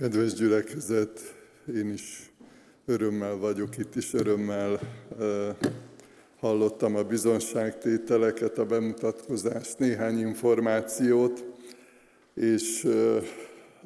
Kedves gyülekezet, én is örömmel vagyok itt is, örömmel hallottam a bizonságtételeket, a bemutatkozást, néhány információt, és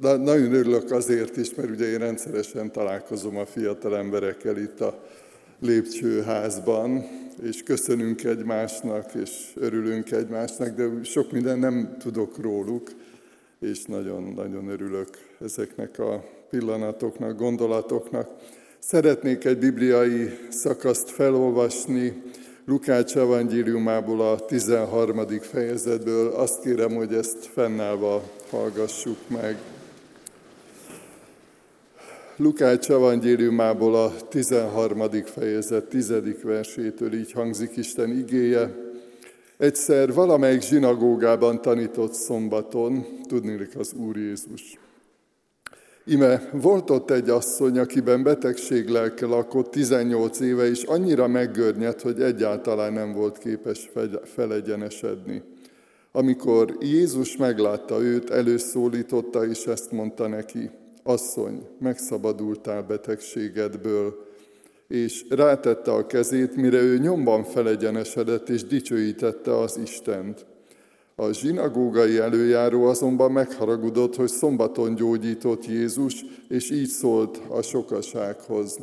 nagyon örülök azért is, mert ugye én rendszeresen találkozom a fiatal emberekkel itt a lépcsőházban, és köszönünk egymásnak, és örülünk egymásnak, de sok minden nem tudok róluk, és nagyon-nagyon örülök ezeknek a pillanatoknak, gondolatoknak. Szeretnék egy bibliai szakaszt felolvasni, Lukács evangéliumából a 13. fejezetből. Azt kérem, hogy ezt fennállva hallgassuk meg. Lukács evangéliumából a 13. fejezet 10. versétől így hangzik Isten igéje. Egyszer valamelyik zsinagógában tanított szombaton, tudnélik az Úr Jézus. Ime, volt ott egy asszony, akiben betegség lelke lakott 18 éve, és annyira meggörnyedt, hogy egyáltalán nem volt képes felegyenesedni. Amikor Jézus meglátta őt, előszólította, és ezt mondta neki, asszony, megszabadultál betegségedből, és rátette a kezét, mire ő nyomban felegyenesedett, és dicsőítette az Istent. A zsinagógai előjáró azonban megharagudott, hogy szombaton gyógyított Jézus, és így szólt a sokasághoz.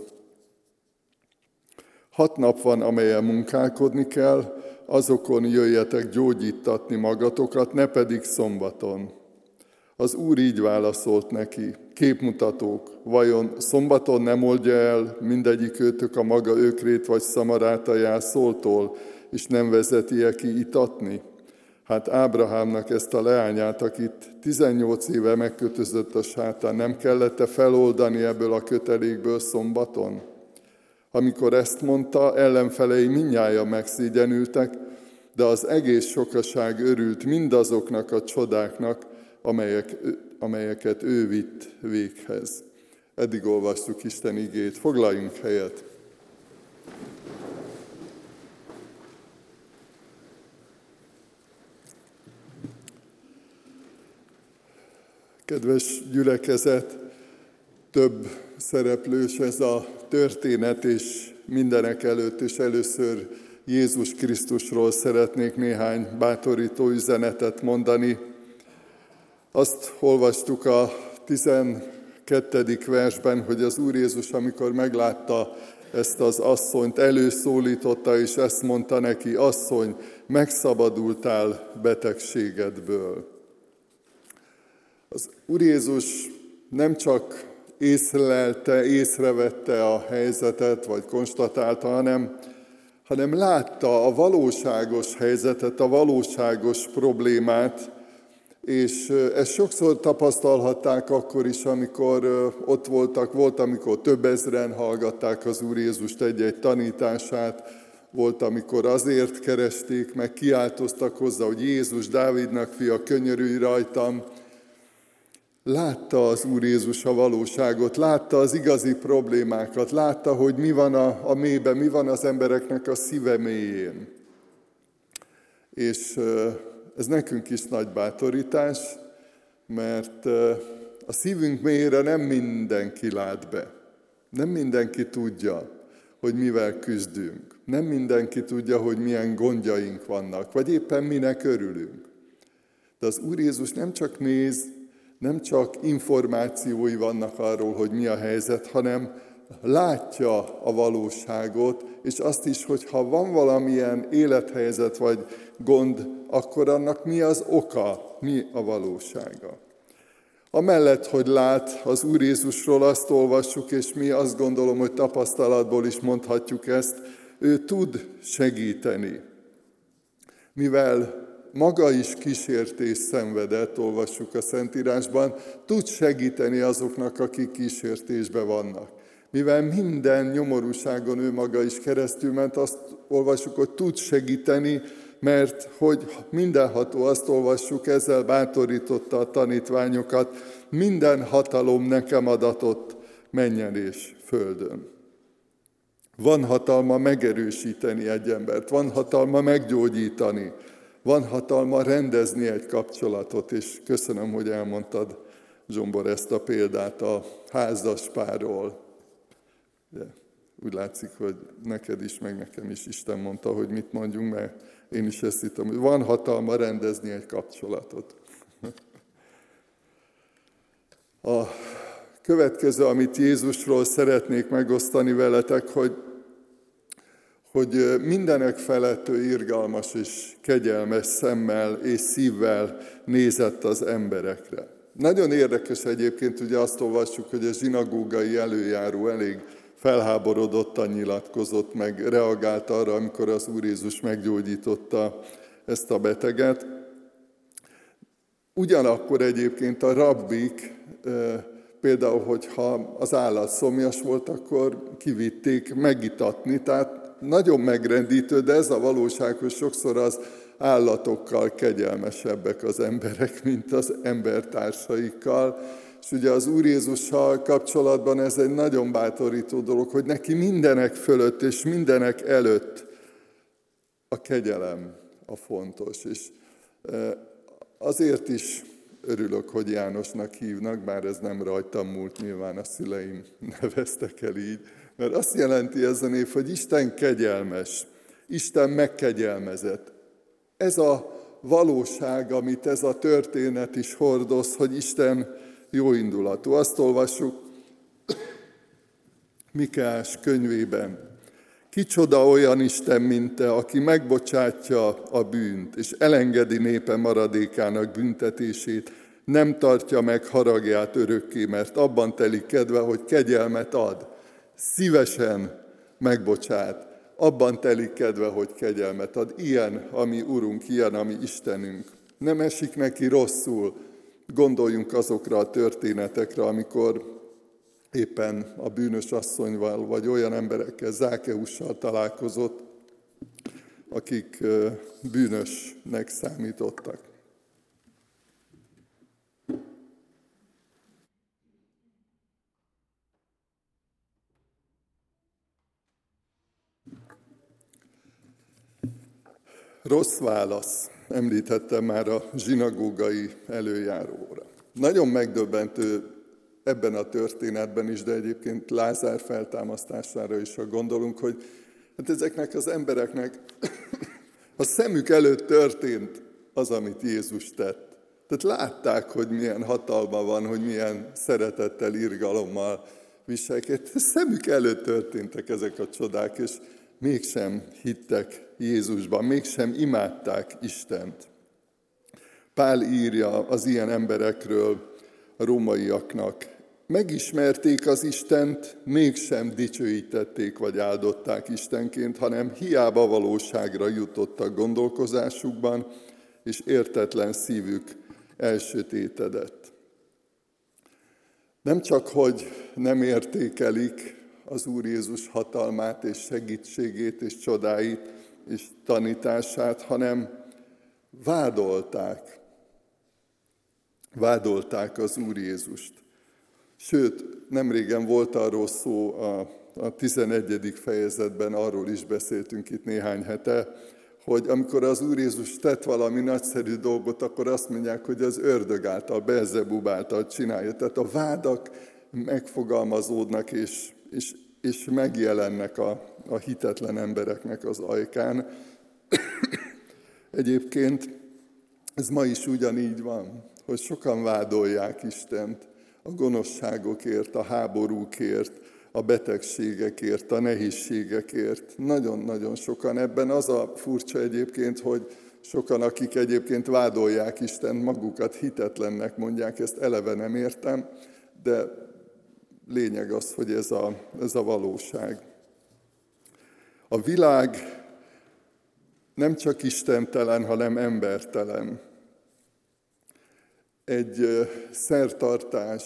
Hat nap van, amelyen munkálkodni kell, azokon jöjjetek gyógyítatni magatokat, ne pedig szombaton. Az Úr így válaszolt neki, képmutatók, vajon szombaton nem oldja el mindegyik őtök a maga ökrét vagy szamaráta szóltól, és nem vezeti-e ki itatni? Hát Ábrahámnak ezt a leányát, akit 18 éve megkötözött a sátán, nem kellett-e feloldani ebből a kötelékből szombaton? Amikor ezt mondta, ellenfelei minnyája megszégyenültek, de az egész sokaság örült mindazoknak a csodáknak, amelyek, amelyeket ő vitt véghez. Eddig olvastuk Isten igét. Foglaljunk helyet! Kedves gyülekezet, több szereplős ez a történet, és mindenek előtt és először Jézus Krisztusról szeretnék néhány bátorító üzenetet mondani. Azt olvastuk a 12. versben, hogy az Úr Jézus, amikor meglátta ezt az asszonyt, előszólította, és ezt mondta neki, asszony, megszabadultál betegségedből. Az Úr Jézus nem csak észlelte, észrevette a helyzetet, vagy konstatálta, hanem, hanem látta a valóságos helyzetet, a valóságos problémát, és ezt sokszor tapasztalhatták akkor is, amikor ott voltak, volt, amikor több ezren hallgatták az Úr Jézust egy-egy tanítását, volt, amikor azért keresték, meg kiáltoztak hozzá, hogy Jézus, Dávidnak fia, könyörülj rajtam, látta az Úr Jézus a valóságot, látta az igazi problémákat, látta, hogy mi van a, a mélyben, mi van az embereknek a szíve mélyén. És ez nekünk is nagy bátorítás, mert a szívünk mélyére nem mindenki lát be. Nem mindenki tudja, hogy mivel küzdünk. Nem mindenki tudja, hogy milyen gondjaink vannak, vagy éppen minek örülünk. De az Úr Jézus nem csak néz, nem csak információi vannak arról, hogy mi a helyzet, hanem látja a valóságot, és azt is, hogy ha van valamilyen élethelyzet vagy gond, akkor annak mi az oka, mi a valósága. Amellett, hogy lát az Úr Jézusról, azt olvassuk, és mi azt gondolom, hogy tapasztalatból is mondhatjuk ezt, ő tud segíteni. Mivel maga is kísértés szenvedett, olvassuk a Szentírásban, tud segíteni azoknak, akik kísértésben vannak. Mivel minden nyomorúságon ő maga is keresztül ment, azt olvassuk, hogy tud segíteni, mert hogy mindenható, azt olvassuk, ezzel bátorította a tanítványokat, minden hatalom nekem adatott menjen és földön. Van hatalma megerősíteni egy embert, van hatalma meggyógyítani, van hatalma rendezni egy kapcsolatot, és köszönöm, hogy elmondtad Zsombor ezt a példát a házaspárról. De úgy látszik, hogy neked is, meg nekem is Isten mondta, hogy mit mondjunk, mert én is ezt hittem, hogy van hatalma rendezni egy kapcsolatot. A következő, amit Jézusról szeretnék megosztani veletek, hogy, hogy mindenek felett ő irgalmas és kegyelmes szemmel és szívvel nézett az emberekre. Nagyon érdekes egyébként, ugye azt olvassuk, hogy a zsinagógai előjáró elég felháborodottan nyilatkozott, meg reagált arra, amikor az Úr Jézus meggyógyította ezt a beteget. Ugyanakkor egyébként a rabbik, például, hogyha az állat szomjas volt, akkor kivitték megitatni, tehát nagyon megrendítő, de ez a valóság, hogy sokszor az állatokkal kegyelmesebbek az emberek, mint az embertársaikkal. És ugye az Úr Jézussal kapcsolatban ez egy nagyon bátorító dolog, hogy neki mindenek fölött és mindenek előtt a kegyelem a fontos. És azért is örülök, hogy Jánosnak hívnak, bár ez nem rajtam múlt, nyilván a szüleim neveztek el így, mert azt jelenti ez a név, hogy Isten kegyelmes, Isten megkegyelmezett. Ez a valóság, amit ez a történet is hordoz, hogy Isten jó indulatú. Azt olvassuk Mikás könyvében. Kicsoda olyan Isten, mint te, aki megbocsátja a bűnt, és elengedi népe maradékának büntetését, nem tartja meg haragját örökké, mert abban telik kedve, hogy kegyelmet ad. Szívesen megbocsát. Abban telik kedve, hogy kegyelmet ad. Ilyen, ami Urunk, ilyen, ami Istenünk. Nem esik neki rosszul. Gondoljunk azokra a történetekre, amikor éppen a bűnös asszonyval, vagy olyan emberekkel, Zákeussal találkozott, akik bűnösnek számítottak. Rossz válasz. Említettem már a zsinagógai előjáróra. Nagyon megdöbbentő ebben a történetben is, de egyébként Lázár feltámasztására is, ha gondolunk, hogy hát ezeknek az embereknek a szemük előtt történt az, amit Jézus tett. Tehát látták, hogy milyen hatalma van, hogy milyen szeretettel, irgalommal viselkedt. A szemük előtt történtek ezek a csodák, és mégsem hittek Jézusban, mégsem imádták Istent. Pál írja az ilyen emberekről a rómaiaknak, megismerték az Istent, mégsem dicsőítették vagy áldották Istenként, hanem hiába valóságra jutottak gondolkozásukban, és értetlen szívük elsötétedett. Nem csak, hogy nem értékelik az Úr Jézus hatalmát és segítségét és csodáit és tanítását, hanem vádolták. Vádolták az Úr Jézust. Sőt, nem régen volt arról szó a, a 11. fejezetben, arról is beszéltünk itt néhány hete, hogy amikor az Úr Jézus tett valami nagyszerű dolgot, akkor azt mondják, hogy az ördög által, Belzebub által csinálja. Tehát a vádak megfogalmazódnak, és, és, és megjelennek a, a hitetlen embereknek az ajkán. Egyébként ez ma is ugyanígy van, hogy sokan vádolják Istent, a gonoszságokért, a háborúkért, a betegségekért, a nehézségekért. Nagyon-nagyon sokan. Ebben az a furcsa egyébként, hogy sokan, akik egyébként vádolják Isten magukat hitetlennek mondják, ezt eleve nem értem, de lényeg az, hogy ez a, ez a valóság. A világ nem csak istentelen, hanem embertelen egy szertartás,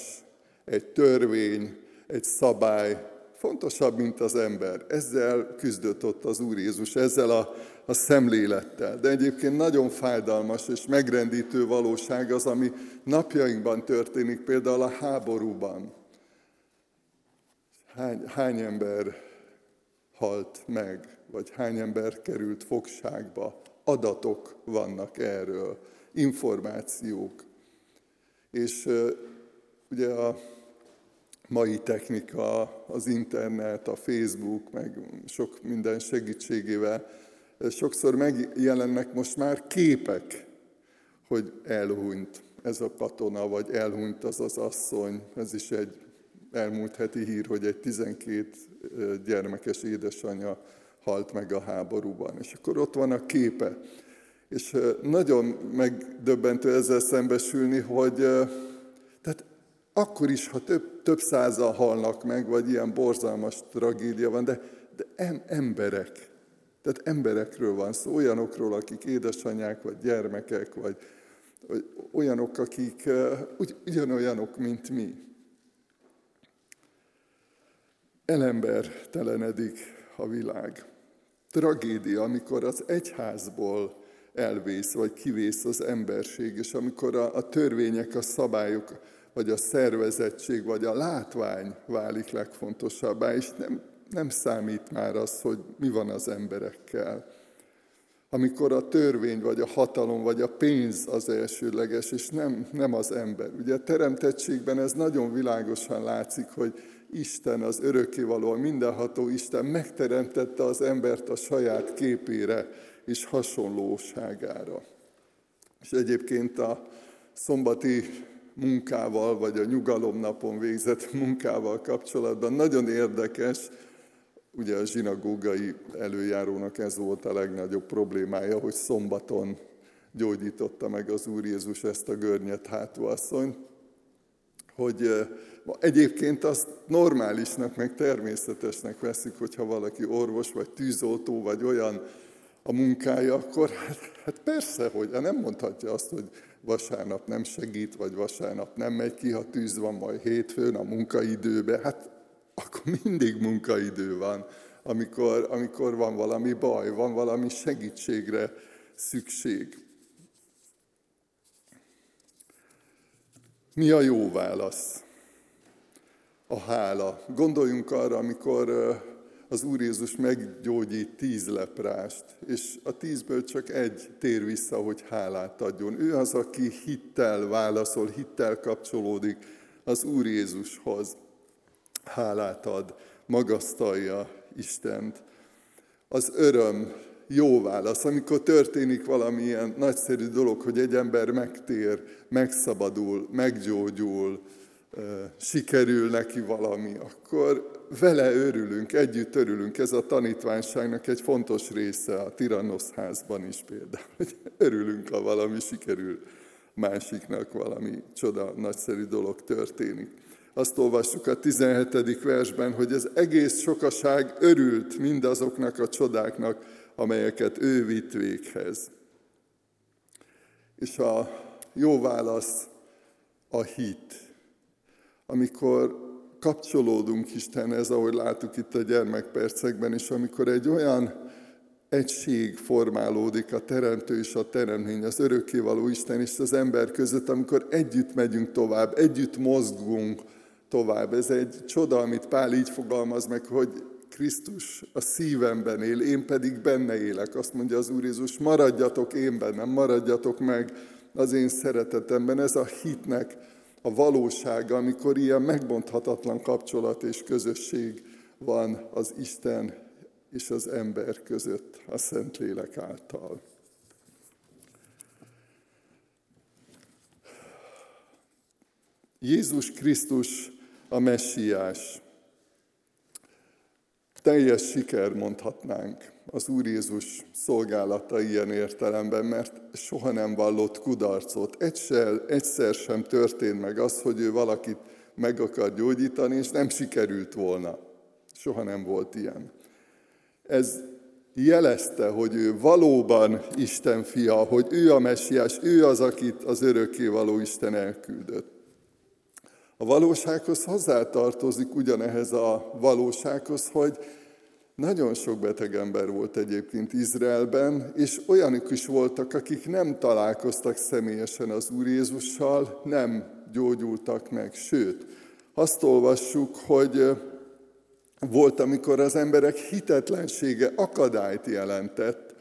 egy törvény, egy szabály fontosabb, mint az ember. Ezzel küzdött ott az Úr Jézus, ezzel a, a szemlélettel. De egyébként nagyon fájdalmas és megrendítő valóság az, ami napjainkban történik, például a háborúban. Hány, hány ember halt meg, vagy hány ember került fogságba. Adatok vannak erről, információk. És ugye a mai technika, az internet, a Facebook, meg sok minden segítségével sokszor megjelennek most már képek, hogy elhunyt ez a katona, vagy elhunyt az az asszony. Ez is egy elmúlt heti hír, hogy egy 12 gyermekes édesanyja halt meg a háborúban. És akkor ott van a képe. És nagyon megdöbbentő ezzel szembesülni, hogy tehát akkor is, ha több, több százal halnak meg, vagy ilyen borzalmas tragédia van, de, de em, emberek. Tehát emberekről van szó, olyanokról, akik édesanyák, vagy gyermekek, vagy, vagy olyanok, akik ugy, ugyanolyanok, mint mi. Elembertelenedik a világ. Tragédia, amikor az egyházból elvész, vagy kivész az emberség, és amikor a, a törvények, a szabályok, vagy a szervezettség, vagy a látvány válik legfontosabbá, és nem, nem számít már az, hogy mi van az emberekkel. Amikor a törvény, vagy a hatalom, vagy a pénz az elsőleges, és nem, nem az ember. Ugye a teremtettségben ez nagyon világosan látszik, hogy Isten, az örökkévaló, a mindenható Isten megteremtette az embert a saját képére és hasonlóságára. És egyébként a szombati munkával, vagy a nyugalomnapon végzett munkával kapcsolatban nagyon érdekes, ugye a zsinagógai előjárónak ez volt a legnagyobb problémája, hogy szombaton gyógyította meg az Úr Jézus ezt a görnyet hátúasszonyt, hogy egyébként azt normálisnak, meg természetesnek veszik, hogyha valaki orvos, vagy tűzoltó, vagy olyan a munkája, akkor hát, hát persze, hogy nem mondhatja azt, hogy vasárnap nem segít, vagy vasárnap nem megy ki, ha tűz van majd hétfőn a munkaidőbe. Hát akkor mindig munkaidő van, amikor, amikor van valami baj, van valami segítségre szükség. Mi a jó válasz? A hála. Gondoljunk arra, amikor az Úr Jézus meggyógyít tíz leprást, és a tízből csak egy tér vissza, hogy hálát adjon. Ő az, aki hittel válaszol, hittel kapcsolódik az Úr Jézushoz. Hálát ad, magasztalja Istent. Az öröm, jó válasz, amikor történik valamilyen nagyszerű dolog, hogy egy ember megtér, megszabadul, meggyógyul, sikerül neki valami, akkor vele örülünk, együtt örülünk. Ez a tanítványságnak egy fontos része a Tirannosz házban is például, hogy örülünk, ha valami sikerül másiknak, valami csoda, nagyszerű dolog történik. Azt olvassuk a 17. versben, hogy az egész sokaság örült mindazoknak a csodáknak, amelyeket ő vitt véghez. És a jó válasz a hit amikor kapcsolódunk Istenhez, ahogy láttuk itt a gyermekpercekben is, amikor egy olyan egység formálódik a teremtő és a teremtmény, az örökkévaló Isten és az ember között, amikor együtt megyünk tovább, együtt mozgunk tovább. Ez egy csoda, amit Pál így fogalmaz meg, hogy Krisztus a szívemben él, én pedig benne élek. Azt mondja az Úr Jézus, maradjatok én bennem, maradjatok meg az én szeretetemben. Ez a hitnek a valósága, amikor ilyen megbonthatatlan kapcsolat és közösség van az Isten és az ember között a Szentlélek által. Jézus Krisztus a messiás. Teljes siker mondhatnánk az Úr Jézus szolgálata ilyen értelemben, mert soha nem vallott kudarcot. Egyszer, egyszer sem történt meg az, hogy ő valakit meg akar gyógyítani, és nem sikerült volna. Soha nem volt ilyen. Ez jelezte, hogy ő valóban Isten fia, hogy ő a messiás, ő az, akit az örökkévaló Isten elküldött. A valósághoz hozzátartozik ugyanehhez a valósághoz, hogy nagyon sok beteg ember volt egyébként Izraelben, és olyanok is voltak, akik nem találkoztak személyesen az Úr Jézussal, nem gyógyultak meg. Sőt, azt olvassuk, hogy volt, amikor az emberek hitetlensége akadályt jelentett.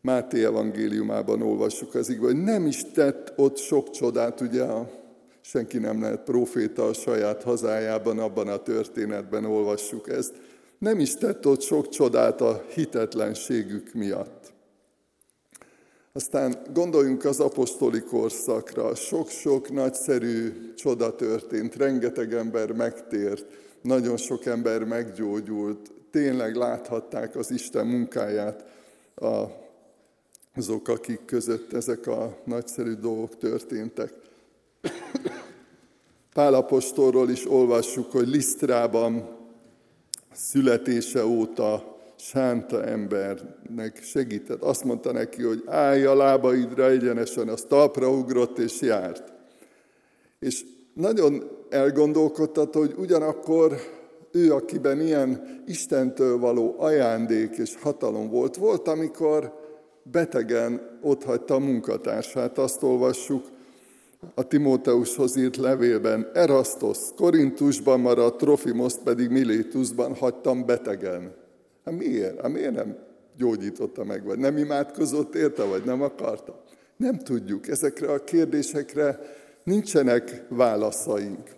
Máté evangéliumában olvassuk az igaz, hogy nem is tett ott sok csodát, ugye a senki nem lehet proféta a saját hazájában, abban a történetben olvassuk ezt. Nem is tett ott sok csodát a hitetlenségük miatt. Aztán gondoljunk az apostoli korszakra, sok-sok nagyszerű csoda történt, rengeteg ember megtért, nagyon sok ember meggyógyult, tényleg láthatták az Isten munkáját azok, akik között ezek a nagyszerű dolgok történtek. Pálapostolról is olvassuk, hogy Lisztrában születése óta sánta embernek segített. Azt mondta neki, hogy állj a lábaidra egyenesen, az talpra ugrott és járt. És nagyon elgondolkodtat, hogy ugyanakkor ő, akiben ilyen Istentől való ajándék és hatalom volt, volt, amikor betegen otthagyta a munkatársát. Azt olvassuk a Timóteushoz írt levélben, Erasztos Korintusban maradt, Trofimoszt pedig Milétusban hagytam betegen. Hát miért? Hát miért nem gyógyította meg, vagy nem imádkozott érte, vagy nem akarta? Nem tudjuk. Ezekre a kérdésekre nincsenek válaszaink.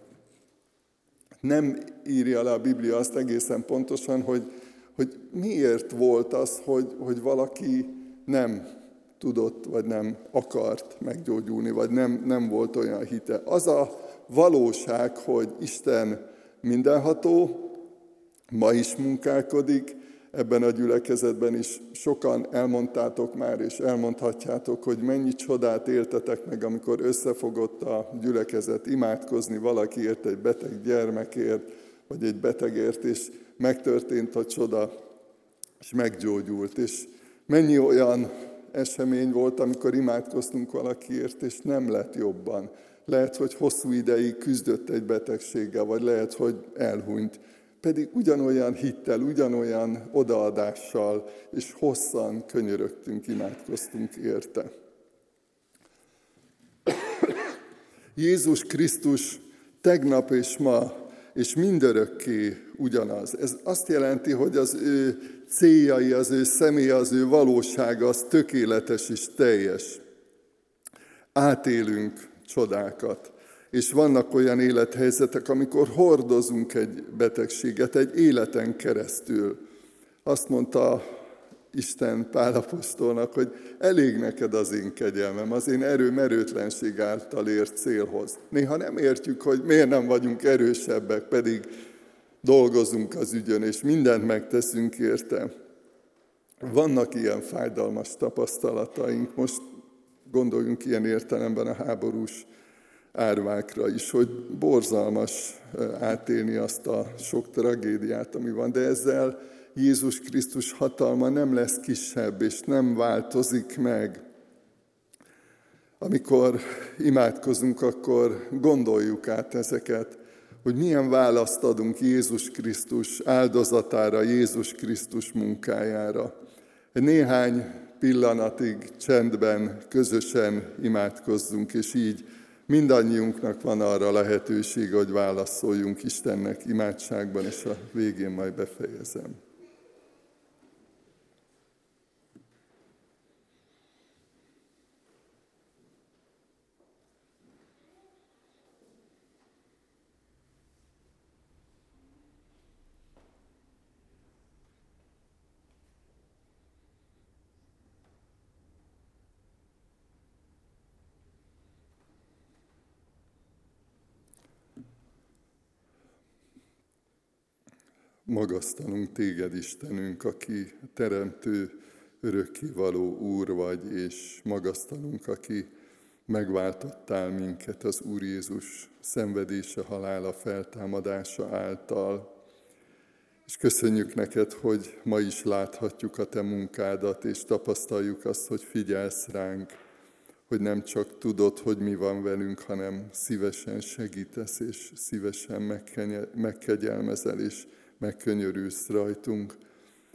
Nem írja le a Biblia azt egészen pontosan, hogy, hogy miért volt az, hogy, hogy valaki nem tudott, vagy nem akart meggyógyulni, vagy nem, nem volt olyan hite. Az a valóság, hogy Isten mindenható, ma is munkálkodik, ebben a gyülekezetben is sokan elmondtátok már, és elmondhatjátok, hogy mennyi csodát éltetek meg, amikor összefogott a gyülekezet imádkozni valakiért, egy beteg gyermekért, vagy egy betegért, és megtörtént a csoda, és meggyógyult. És mennyi olyan esemény volt, amikor imádkoztunk valakiért, és nem lett jobban. Lehet, hogy hosszú ideig küzdött egy betegséggel, vagy lehet, hogy elhunyt pedig ugyanolyan hittel, ugyanolyan odaadással, és hosszan könyörögtünk, imádkoztunk érte. Jézus Krisztus tegnap és ma, és mindörökké ugyanaz. Ez azt jelenti, hogy az ő céljai, az ő személy, az ő valósága, az tökéletes és teljes. Átélünk csodákat és vannak olyan élethelyzetek, amikor hordozunk egy betegséget egy életen keresztül. Azt mondta Isten Pálapostolnak, hogy elég neked az én kegyelmem, az én erőm erőtlenség által ért célhoz. Néha nem értjük, hogy miért nem vagyunk erősebbek, pedig dolgozunk az ügyön, és mindent megteszünk érte. Vannak ilyen fájdalmas tapasztalataink, most gondoljunk ilyen értelemben a háborús árvákra is, hogy borzalmas átélni azt a sok tragédiát, ami van, de ezzel Jézus Krisztus hatalma nem lesz kisebb, és nem változik meg. Amikor imádkozunk, akkor gondoljuk át ezeket, hogy milyen választ adunk Jézus Krisztus áldozatára, Jézus Krisztus munkájára. Néhány pillanatig csendben, közösen imádkozzunk, és így Mindannyiunknak van arra lehetőség, hogy válaszoljunk Istennek imádságban, és a végén majd befejezem. Magasztalunk téged, Istenünk, aki teremtő, örökkivaló Úr vagy, és magasztalunk, aki megváltottál minket az Úr Jézus szenvedése, halála, feltámadása által. És köszönjük neked, hogy ma is láthatjuk a te munkádat, és tapasztaljuk azt, hogy figyelsz ránk, hogy nem csak tudod, hogy mi van velünk, hanem szívesen segítesz, és szívesen megkegyelmezel, és megkönyörülsz rajtunk.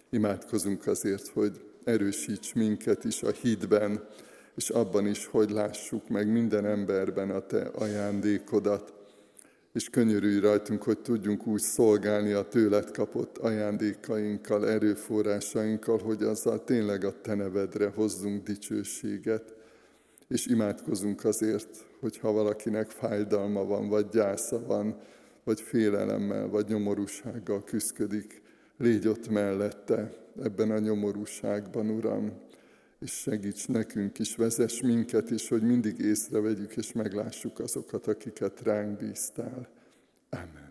Imádkozunk azért, hogy erősíts minket is a hitben, és abban is, hogy lássuk meg minden emberben a Te ajándékodat, és könyörülj rajtunk, hogy tudjunk úgy szolgálni a tőled kapott ajándékainkkal, erőforrásainkkal, hogy azzal tényleg a Te nevedre hozzunk dicsőséget, és imádkozunk azért, hogyha valakinek fájdalma van, vagy gyásza van, vagy félelemmel, vagy nyomorúsággal küzdik, légy ott mellette, ebben a nyomorúságban, Uram, és segíts nekünk is, vezess minket is, hogy mindig észrevegyük és meglássuk azokat, akiket ránk bíztál. Amen.